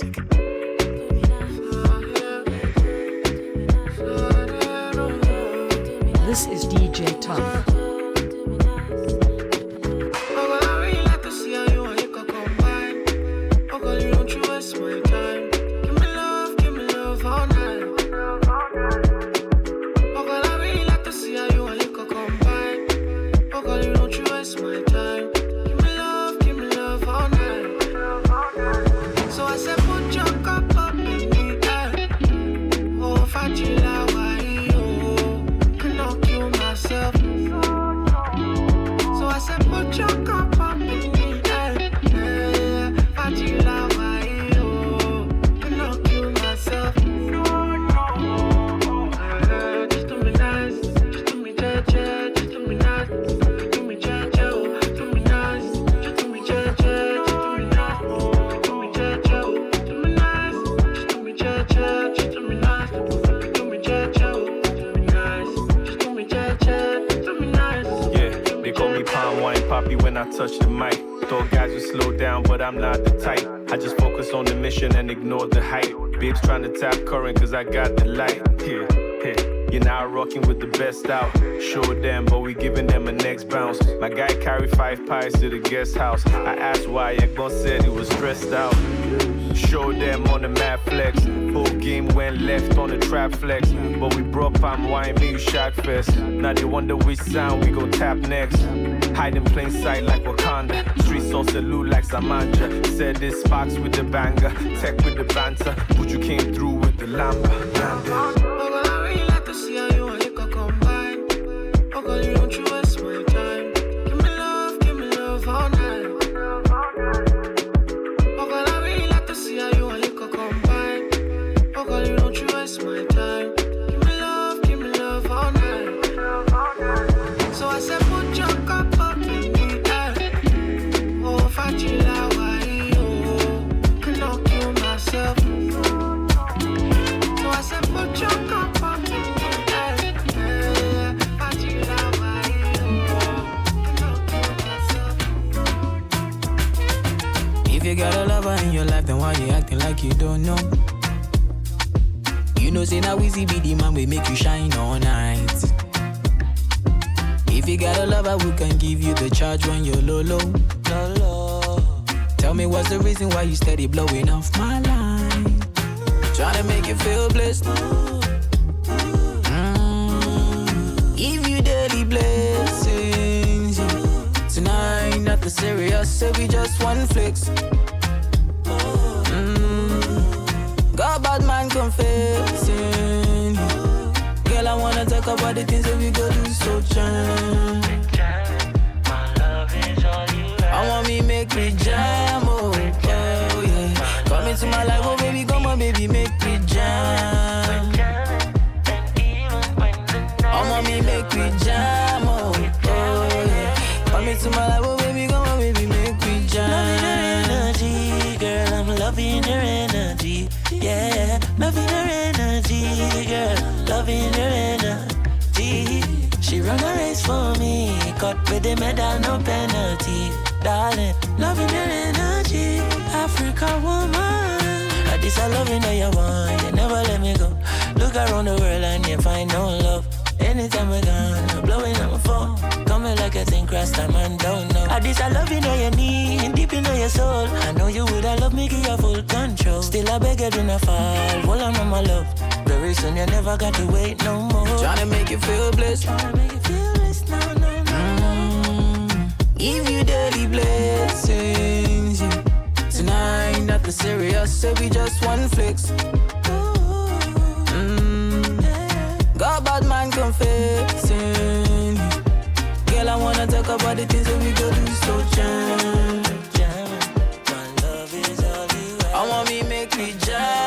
classic. This is DJ Tough. touch the mic. Thought guys would slow down, but I'm not the type. I just focus on the mission and ignore the hype. Babes trying to tap current cause I got the light. Yeah, yeah. You're now rocking with the best out. Show them, but we giving them a next bounce. My guy carried five pies to the guest house. I asked why, Ekbon said he was stressed out. Show them on the mad flex. Whole game went left on the trap flex. But we brought palm wine, me you shot fest. Now they wonder which sound we gon' tap next. Hide in plain sight like Wakanda. Streets on salute like Samanja. Said this Sparks with the banger. Tech with the banter. But you came through with the lamba. Charge when you're low, low. Tell me what's the reason why you steady blowing off my line? Trying to make you feel blessed. Mm, give you daily blessings. Tonight, nothing serious, so we just one flex. a bad man confessing. Girl, I wanna talk about the things that we go do so jam. Me make me jam, oh, oh yeah. Come into my life, oh baby, come on, baby, make me jam. Loving your energy, girl, I'm loving your energy yeah. Loving your energy, girl. Loving your energy. She run a race for me, caught with the medal, no penalty. Darling, loving your energy, Africa woman. This I loving how you want, you never let me go. Look around the world and you find no love. Anytime we're gone, blowing up my phone. Coming like a thing cross time and don't know. I this I love you know your need, deep in your soul. I know you would have love me, give you full control. Still I beg you do not fall. Hold on, on my love. Very soon you never got to wait no more. Trying to make you feel blessed. Trying to make you feel blessed, no, no, no. Mm, give you daily blessings. Yeah. Tonight, nothing serious, so we just one flex. Got bad man confessing. Girl, I wanna talk about the things that we go do so jam. I want me make me jam,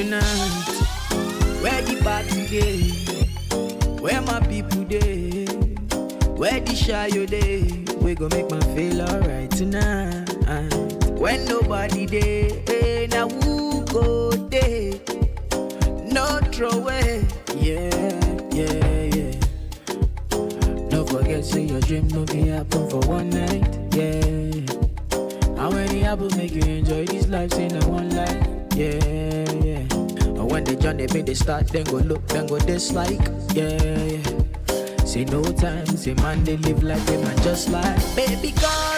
Tonight, where the party day? Where my people day? Where the shy you day? We gon' make my feel alright tonight. When nobody day, hey, eh, now who go day? No throw away, yeah, yeah, yeah. No forget, say your dream no be happen for one night, yeah. How many apples make you enjoy this life in a one life? Yeah, when they journey make they start, then go look, then go dislike. Yeah, yeah. Say no time, say man they live like they man just like baby cover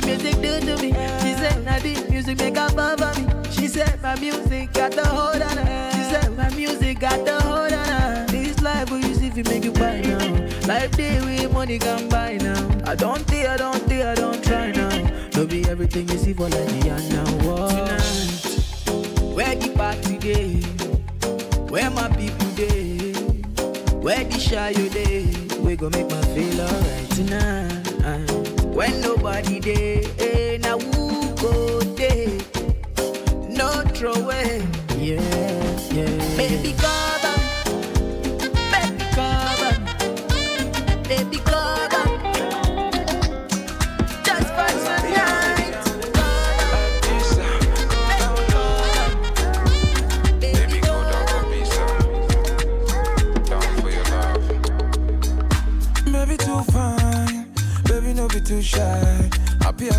the music do to me. She said, now the music make fall for me. She said, my music got the hold on her. She said, my music got the hold on her. This life will you make it buy now. Life day money can buy now. I don't think, I don't think, I don't try now. No be everything you see for like the end now. Tonight, where the party day? Where my people day? Where the shy you day? We gon' make my feel alright tonight. When nobody day, eh, now who go day? No throw away, yeah, yeah. Baby cover, shy. Happy I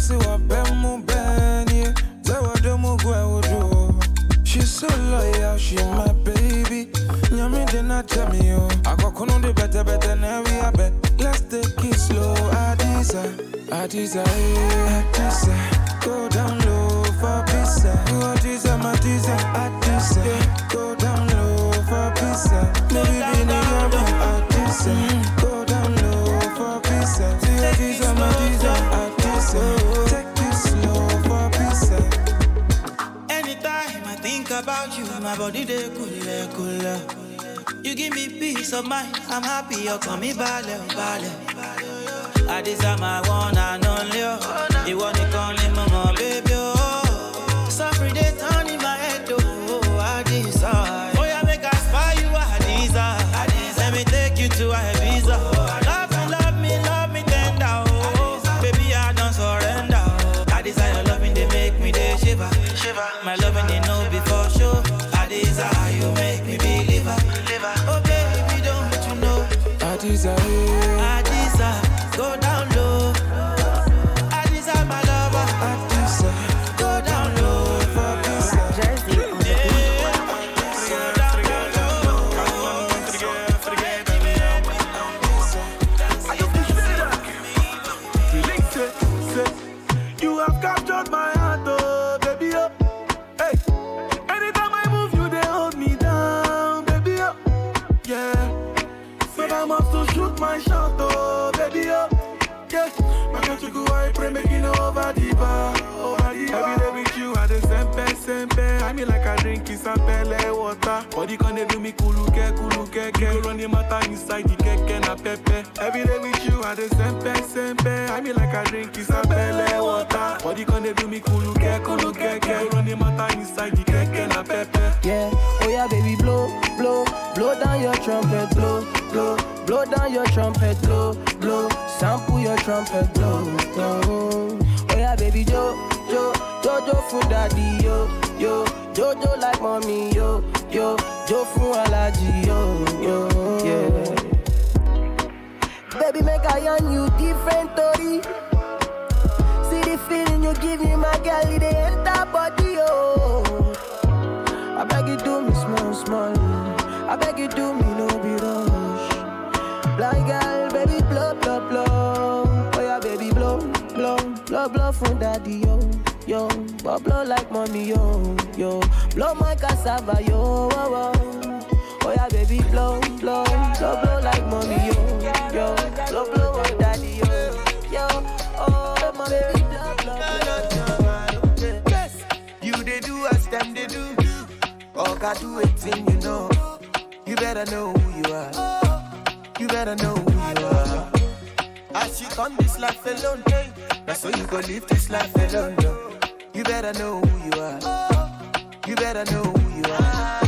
do go do. She's so loyal, she my baby. Nyami na tell me yo. I de better better now we are. Let's take it slow, Adisa, Adisa, eh, Adisa. Go down low for pizza. You Adisa, Matisa, Adisa. Yeah. My body they cool, cool. Oh. You give me peace of mind, I'm happy. Oh. You call me ballet, oh, ballet. I desire my one and only. oh. You want to call him mama, baby. Oh. Suffering they mean like I drink isapele water. Body they do me kuluke, kuluke, ke. You run the matter inside the keke na pepe. Yeah, oh yeah, baby, blow, blow, blow down your trumpet, blow, blow, blow down your trumpet, blow, blow, sample your trumpet, blow, blow. Oh yeah, baby, jo, jo, jojo for daddy, yo, yo, jojo like mommy, yo, yo, jo for allergy, yo, yo, yeah. Baby, make I on you different, Tori. See the feeling you give me, my girl, it enter body, oh. I beg you do me small, small. I beg you do me no be rush. Blind girl, baby blow, blow, blow. Oh yeah, baby blow, blow, blow, blow from daddy yo, yo. But blow like mommy yo, yo. Blow my cassava yo, oh, oh. Oh yeah, baby blow, blow, blow, blow like mommy yo, yo. Blow, blow on daddy yo, yo. Oh my baby blow, blow, blow. Yes, you they do as them they do. Oh, God, do it thing you know. You better know who you are. You better know who you are. As you come this life alone, hey, that's so you go live this life alone. No. You better know who you are. You better know who you are.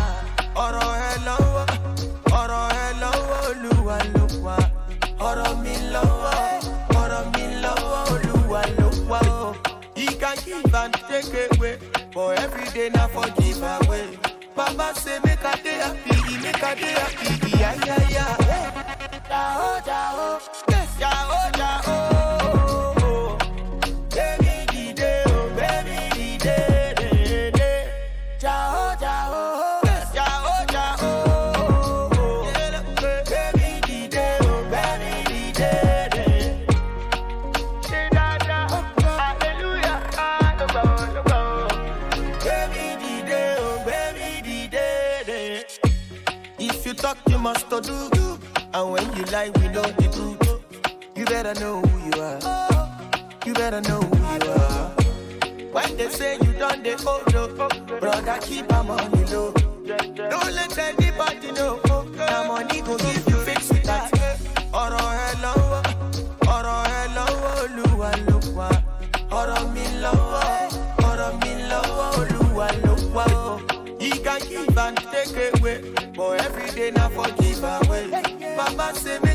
Ọ̀rọ̀ ẹ lọ́wọ́, and take away, but every day na for give away. Baba say make I dey happy, make I dey happy, yeah yeah yeah. Jao jao, yes jao jao. Must do. And when you lie, we know the truth. You better know who you are. You better know who you are. When they say you done the old no, brother, keep am money low. Don't let anybody know. Say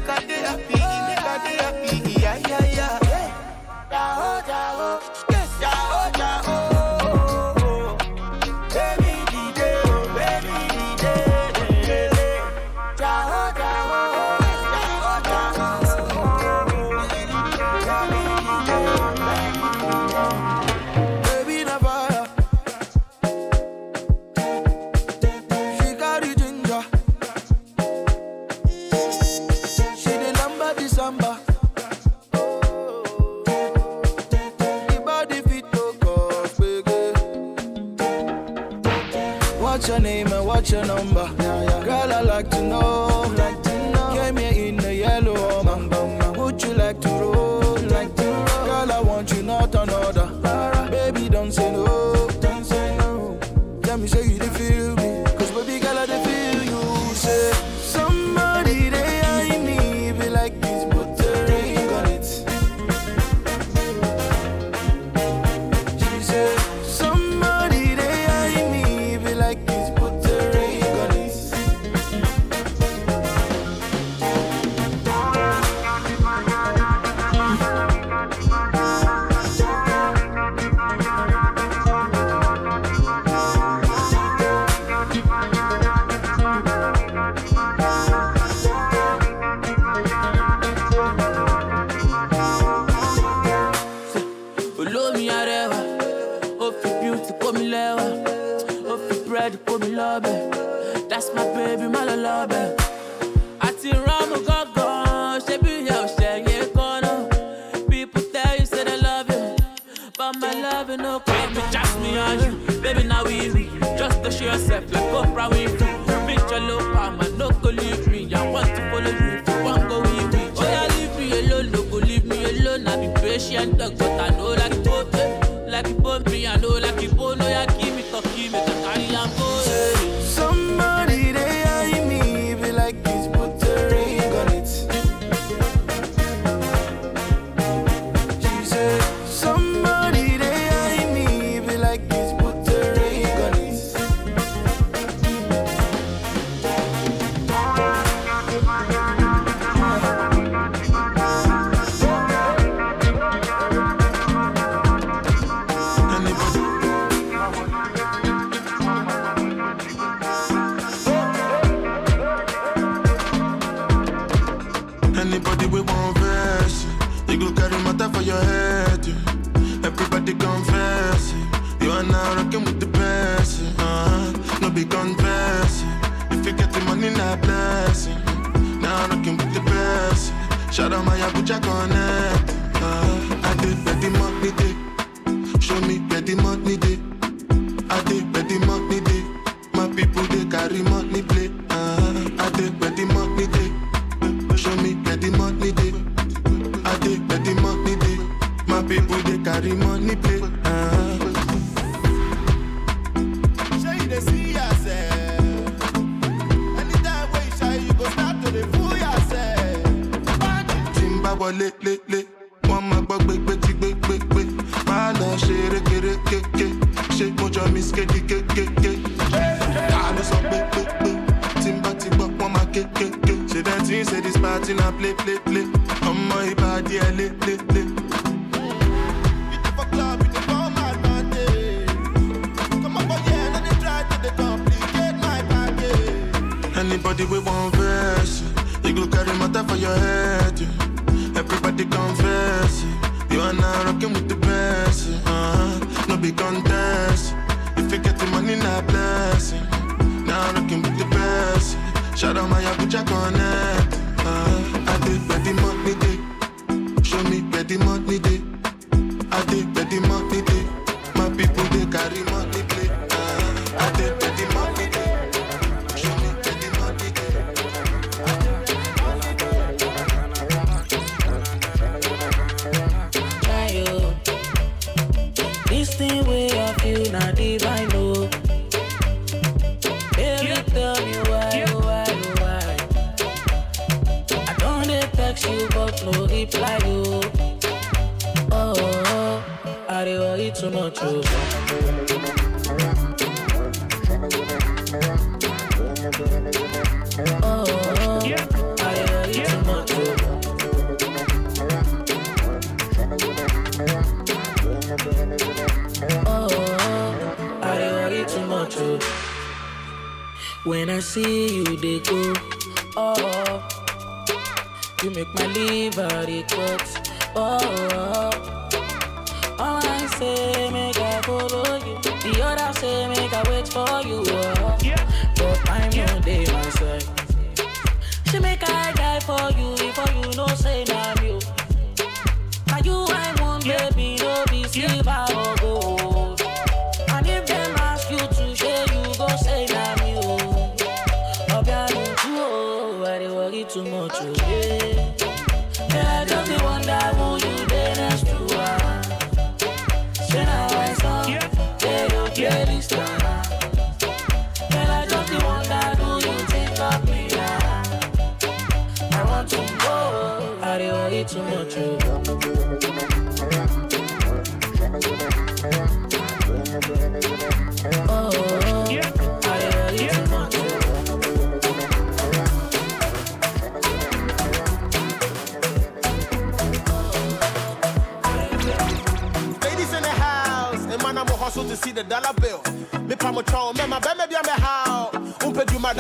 Don't say no. I did make I wait for you.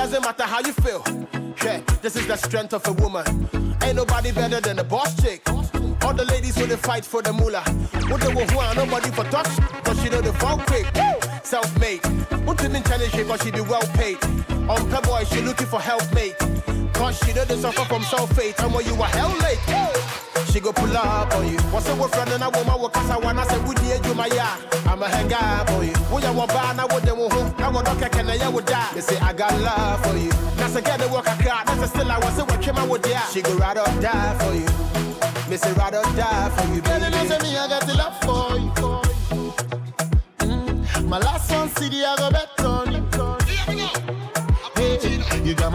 Doesn't matter how you feel. Yeah, this is the strength of a woman. Ain't nobody better than the boss chick. All the ladies who they fight for the moolah. What they will want nobody for touch, but she know the fall quick. Self-made. Until in challenge she, cause she be well paid. On boy, she looking for helpmate. Cause she know they suffer from sulfate. And when you are hell late, she go pull up on you. What's up with friend and a woman? What cause I wanna say, Would you my ya? I'm a hang up on you. Would you want ban? I would do who? I would not can I would die. They say, I got love for you. That's again the work I got. That's still I was a what came I would yeah. She go ride or die for you. Me say, ride or die for you. Baby, say me, I got the love for you. Mm. My last one, CD, I go bet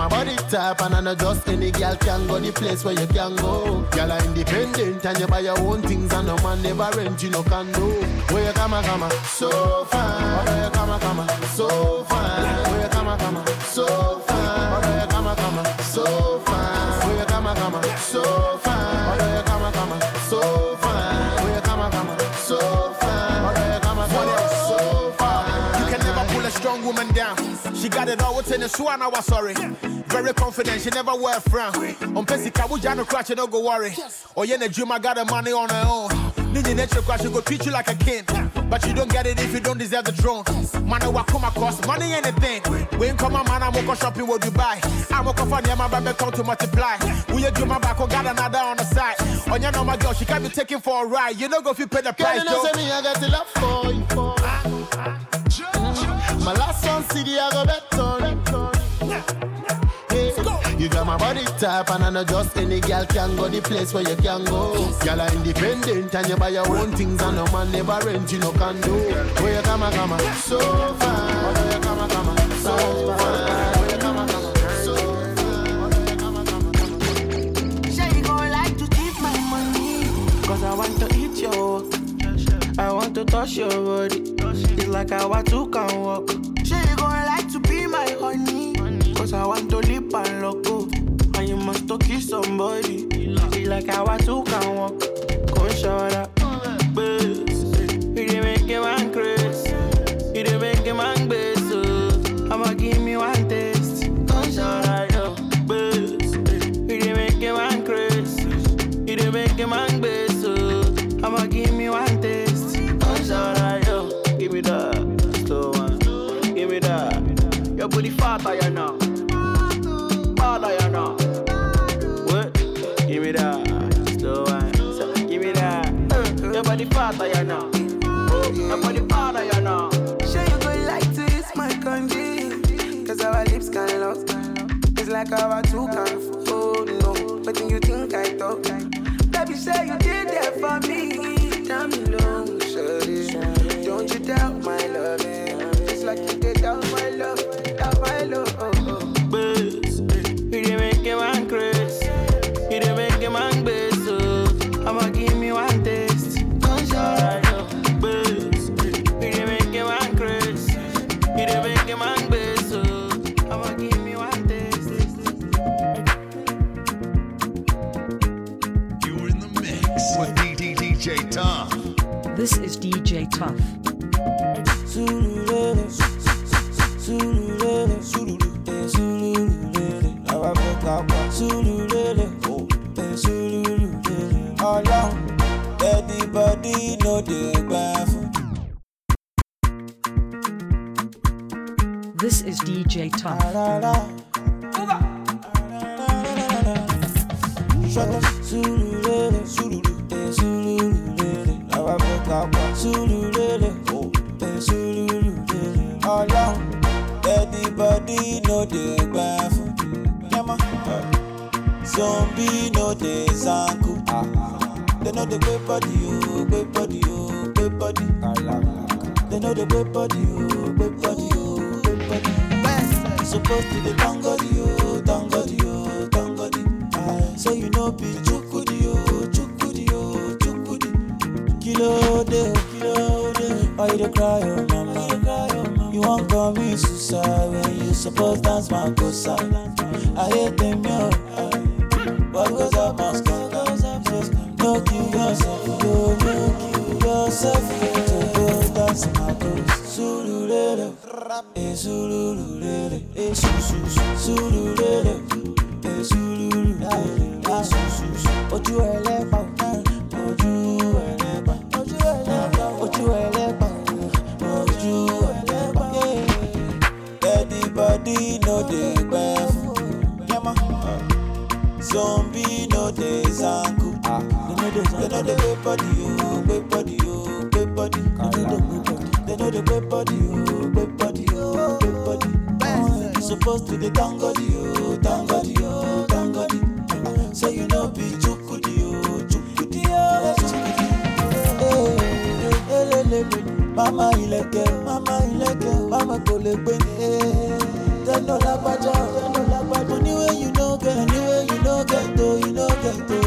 my body type and I know just any girl can go the place where you can go. Girl are independent and you buy your own things and no man never rent you no condo. Where you come a come a so fine. Where you come a come a so fine. Where you come a come a so fine. Where you come a come a so fine. Where you come a come a so fine. Down. She got it all within the swan, I was sorry. Very confident, she never wear a frown. On Pessy Kabuja, no crash, you don't go worry. Oh, yeah, the dream, I got the money on her own. Nini nature crash, she go treat you like a king. But you don't get it if you don't deserve the throne. Man, I come across money ain't a thing. We ain't come a man, I'm go shopping what Dubai. I'm go for near my baby, come to multiply. We do my back, oh, got another on the side. On your my girl, she can be taken for a ride. You know, go if you pay the price. Girl, you know, me, I got the love for you. My last song CD I go bet on. Hey, you got my body type and I know just any girl can go the place where you can go. Girl are independent and you buy your own things and no man never rent you no can do. Where you come come so fine. Where you come come so fine. I want to eat your, I want to touch your body. Like how I two can walk. Sure you gon' like to be my honey. Cause I want to live and lock go. And you must to kiss somebody. It's like how I two can walk. De, kilo de. Why you dey cry oh mama? You wan commit suicide when you suppose dance makosa. I hate them yo. What goes up must come. No kill yourself, yo, no kill yourself. To go dance makosa. Sululele, eh sululele, eh su su su. Sululele, know the gbé body oh, o, gbé body oh, o, gbé body. They know the gbé body o, gbé body oh, o, gbé body. You suppose to dey thank God o, thank God o, thank God. Say you no be chukudi o, chukudi o, chukudi. Mama ilẹ̀kẹ̀, mama ilẹ̀kẹ̀, mama kò lè gbé ní. Tẹ́nu lágbájá, tẹ́nu lágbájá. Anyway you no get, anyway you no get, oh you no get, oh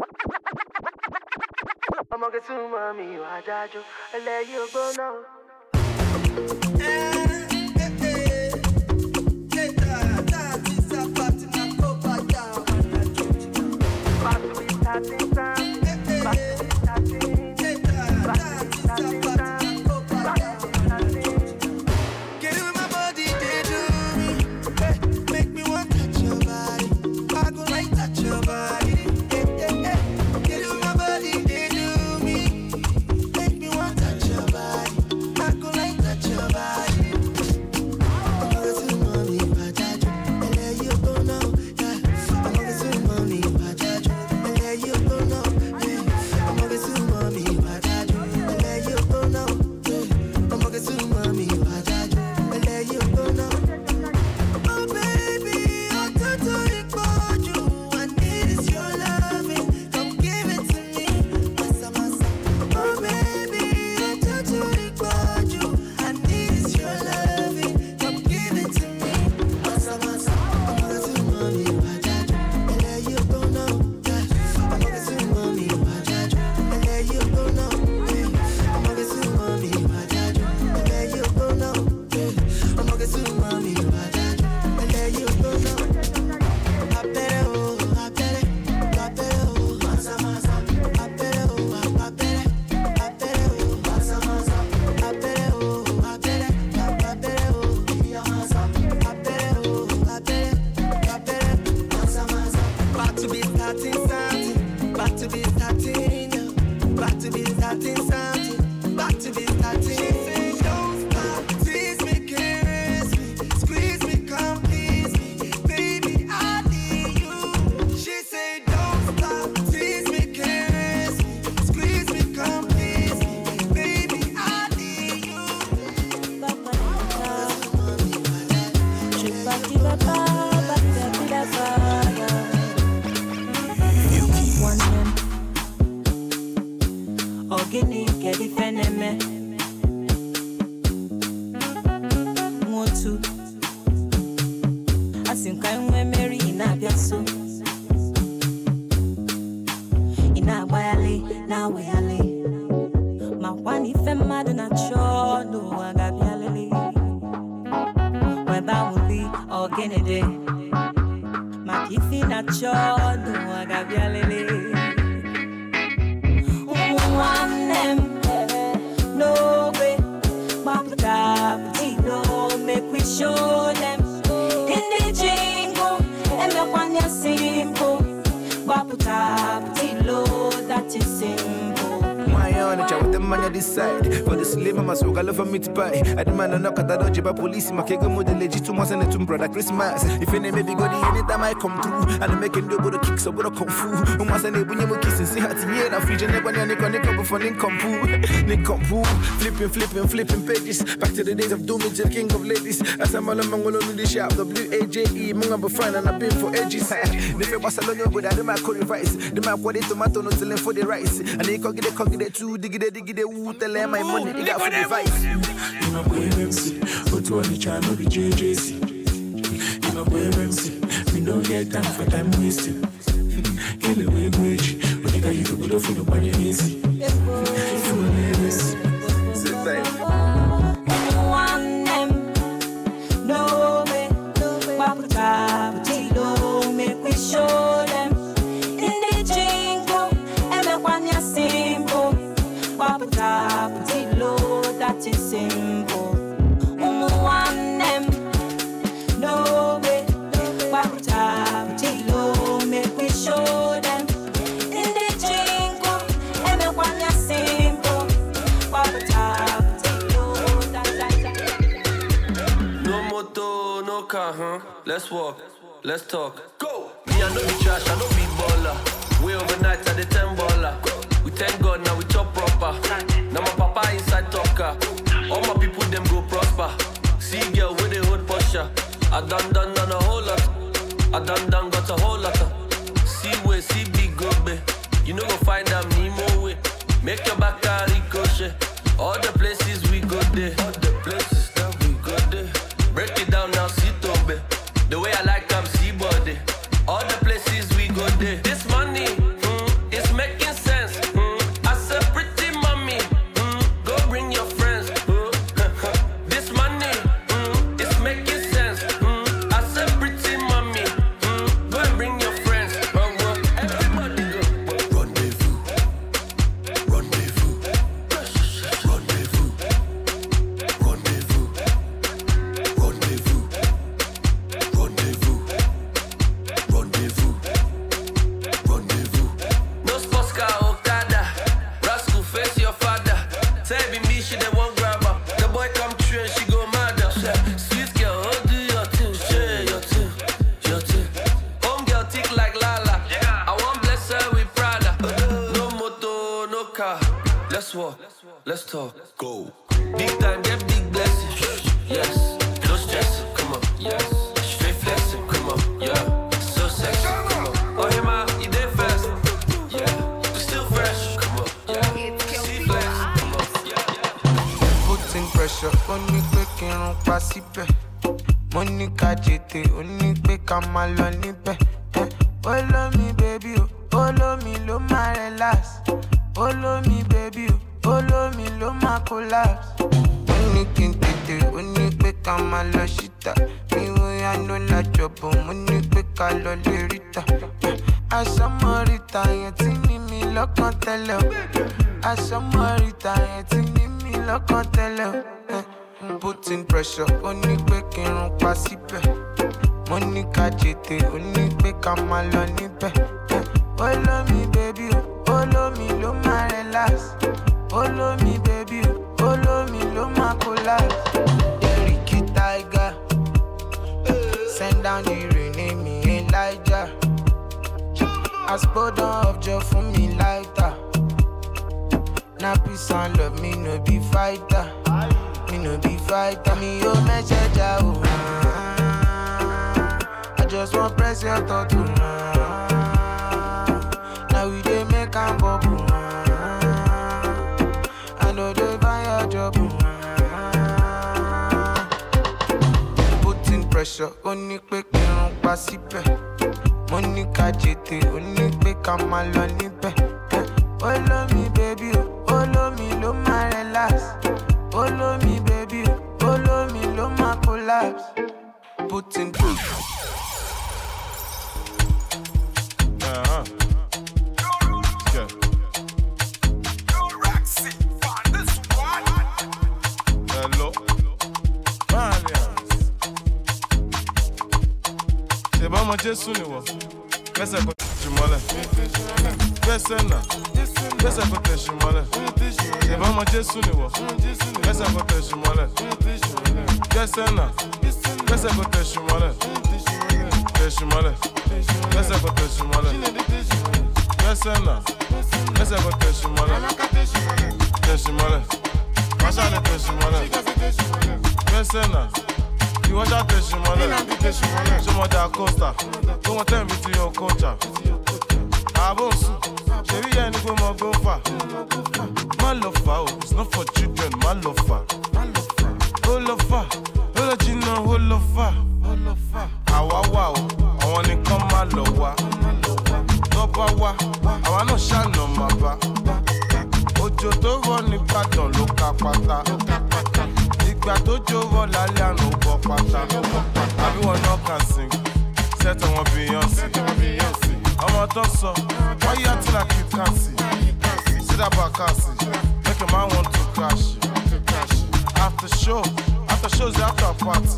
mi ò adájọ́ ẹlẹ́yìí ògbóná. Get be starting, show them. Ndị ji ngụ emekwanye simple gbapụta pụtilo that is simple My own, the man on this side. For the slave, I'm a soul, I love a meat pie. I demand a knock at the by police. My kega model legitimate and a tomb brother Christmas. If any maybe go the anytime I come through, and make him do the kicks over the kung fu. No matter any when you kiss see how to hear that free near Nick on Nick up for Nick Compu. Nick Compu, flipping, flipping, flipping pages. Back to the days of to the king of ladies. As I'm all among all of the shop, W A J E, Munga Bufan, and I've been for edges. Never was a long good, I do my curry rice. The man what it tomato, no telling for the rice. And they cock it, cock it, two, dig it, dig it, woo, tell them my money, it got for the vice. You know, boy, MC, but to the channel, be JJC. You know, boy, MC, we don't get time for time wasting. Kill away, wage, but you got you to go for the money, easy. You will MC. Let's walk, let's talk. Go! Me, I know be trash, I know be baller. Way overnight at the 10 baller. We thank God now we chop proper. Now my papa inside talker. All my people them go prosper. See girl with the hold posture. I done done done a whole lot. I done done got a whole lot. See way, see big go be. You know go find them Nemo way. Make your back a ricochet. All the places o olómi ló máa collapse. Ó ní kí n tètè ó ní pé ká máa lọ síta ìwé àná lájọbọ̀ mo ní pé ká lọ lè ríta àsọmọ́ríta yẹn tí ní mi lọ́kàn tẹ́lẹ̀ o àsọmọ́ríta yẹn tí ní mi tẹ́lẹ̀ putting pressure ó ní pé kí n rún pa síbẹ̀ mo ní ká jètè ó ní pé ká máa lọ níbẹ̀ olómi follow me, baby. Follow me, lo ma collide. Ricky Tiger. Send down the rain, name me Elijah. As burden of joy for me lighter. Now peace and love me no be fighter. Me no be fighter. Me yo message. I just want press your thought to Now Putting ó ní pé kí n rún pa síbẹ̀. Mo ní ká jètè, ó ní pé ká máa lọ níbẹ̀. Me, baby, o, me, ló máa relax. Me, baby, o, me, ló máa collapse. Putting Jésù ni wọ̀? Gbẹ́sẹ̀ kò tẹ̀sí mọ́lẹ̀. Gbẹ́sẹ̀ náà. Gbẹ́sẹ̀ kò tẹ̀sí mọ́lẹ̀. Ṣé bá ọmọ Jésù ni wọ̀? Gbẹ́sẹ̀ kò tẹ̀sí mọ́lẹ̀. Gbẹ́sẹ̀ náà. Gbẹ́sẹ̀ kò tẹ̀sí mọ́lẹ̀. Tẹ̀sí mọ́lẹ̀. Gbẹ́sẹ̀ kò tẹ̀sí mọ́lẹ̀. Gbẹ́sẹ̀ náà. Gbẹ́sẹ̀ kò tẹ̀sí mọ́lẹ̀. Tẹ̀sí mọ́lẹ̀. Masha le tẹ̀sí mọ́lẹ̀. Gbẹ́sẹ̀ náà. Tẹ̀sí mọ́lẹ̀. Ṣé mo dà kósta? Kó wọn tẹ̀ mí ti yan kóńtà. Àbò ń sùn. Ṣèbí yẹn ni pé mo gbó fà. Má lọ fà o, it's not for children, má lọ fà. Ó lọ fà, ó lọ jìnnà, ó lọ fà. Àwa wà o, àwọn nìkan má lọ wá. Tọ́ba wá, àwa náà ṣàna máa bá. Òjò tó rọ̀ nìbàdàn ló ka pátá. Ìgbà tó jó rọ̀ lálẹ́ àná ó bọ̀ pátá. Àbí wọn náà kàn sí, sẹ́tọ̀ wọn Beyonce. Ọmọ tó sọ, wáyé àtìlá kì í kàn sí. Sídà Bàkàsì, make a man want to crash. After show, after shows, after party.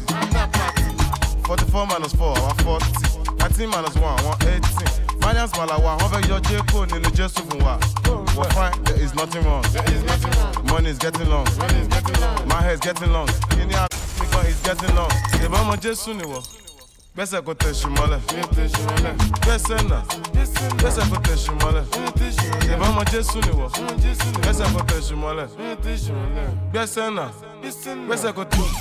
44 minus 4, àwọn 40. 19 minus 1, àwọn 18. Marians Malawa, wọ́n fẹ́ yọ Jẹ́kọ̀ nínú Jésù fún wa. We're fine, there is nothing wrong. There is nothing wrong money is getting long. Money's getting long. My hair is getting long. Àgbẹ̀kan is getting long. Ìbọn ọmọ Jésù ni wọ̀. Gbẹ́sẹ̀ kò tẹ̀sí mọ́lẹ̀. Gbẹ́sẹ̀ náà. Gbẹ́sẹ̀ kò tẹ̀sí mọ́lẹ̀. Ìbọn ọmọ Jésù ni wọ̀. Gbẹ́sẹ̀ kò tẹ̀sí mọ́lẹ̀. Gbẹ́sẹ̀ náà. Gbẹ́sẹ̀ kò tẹ̀sí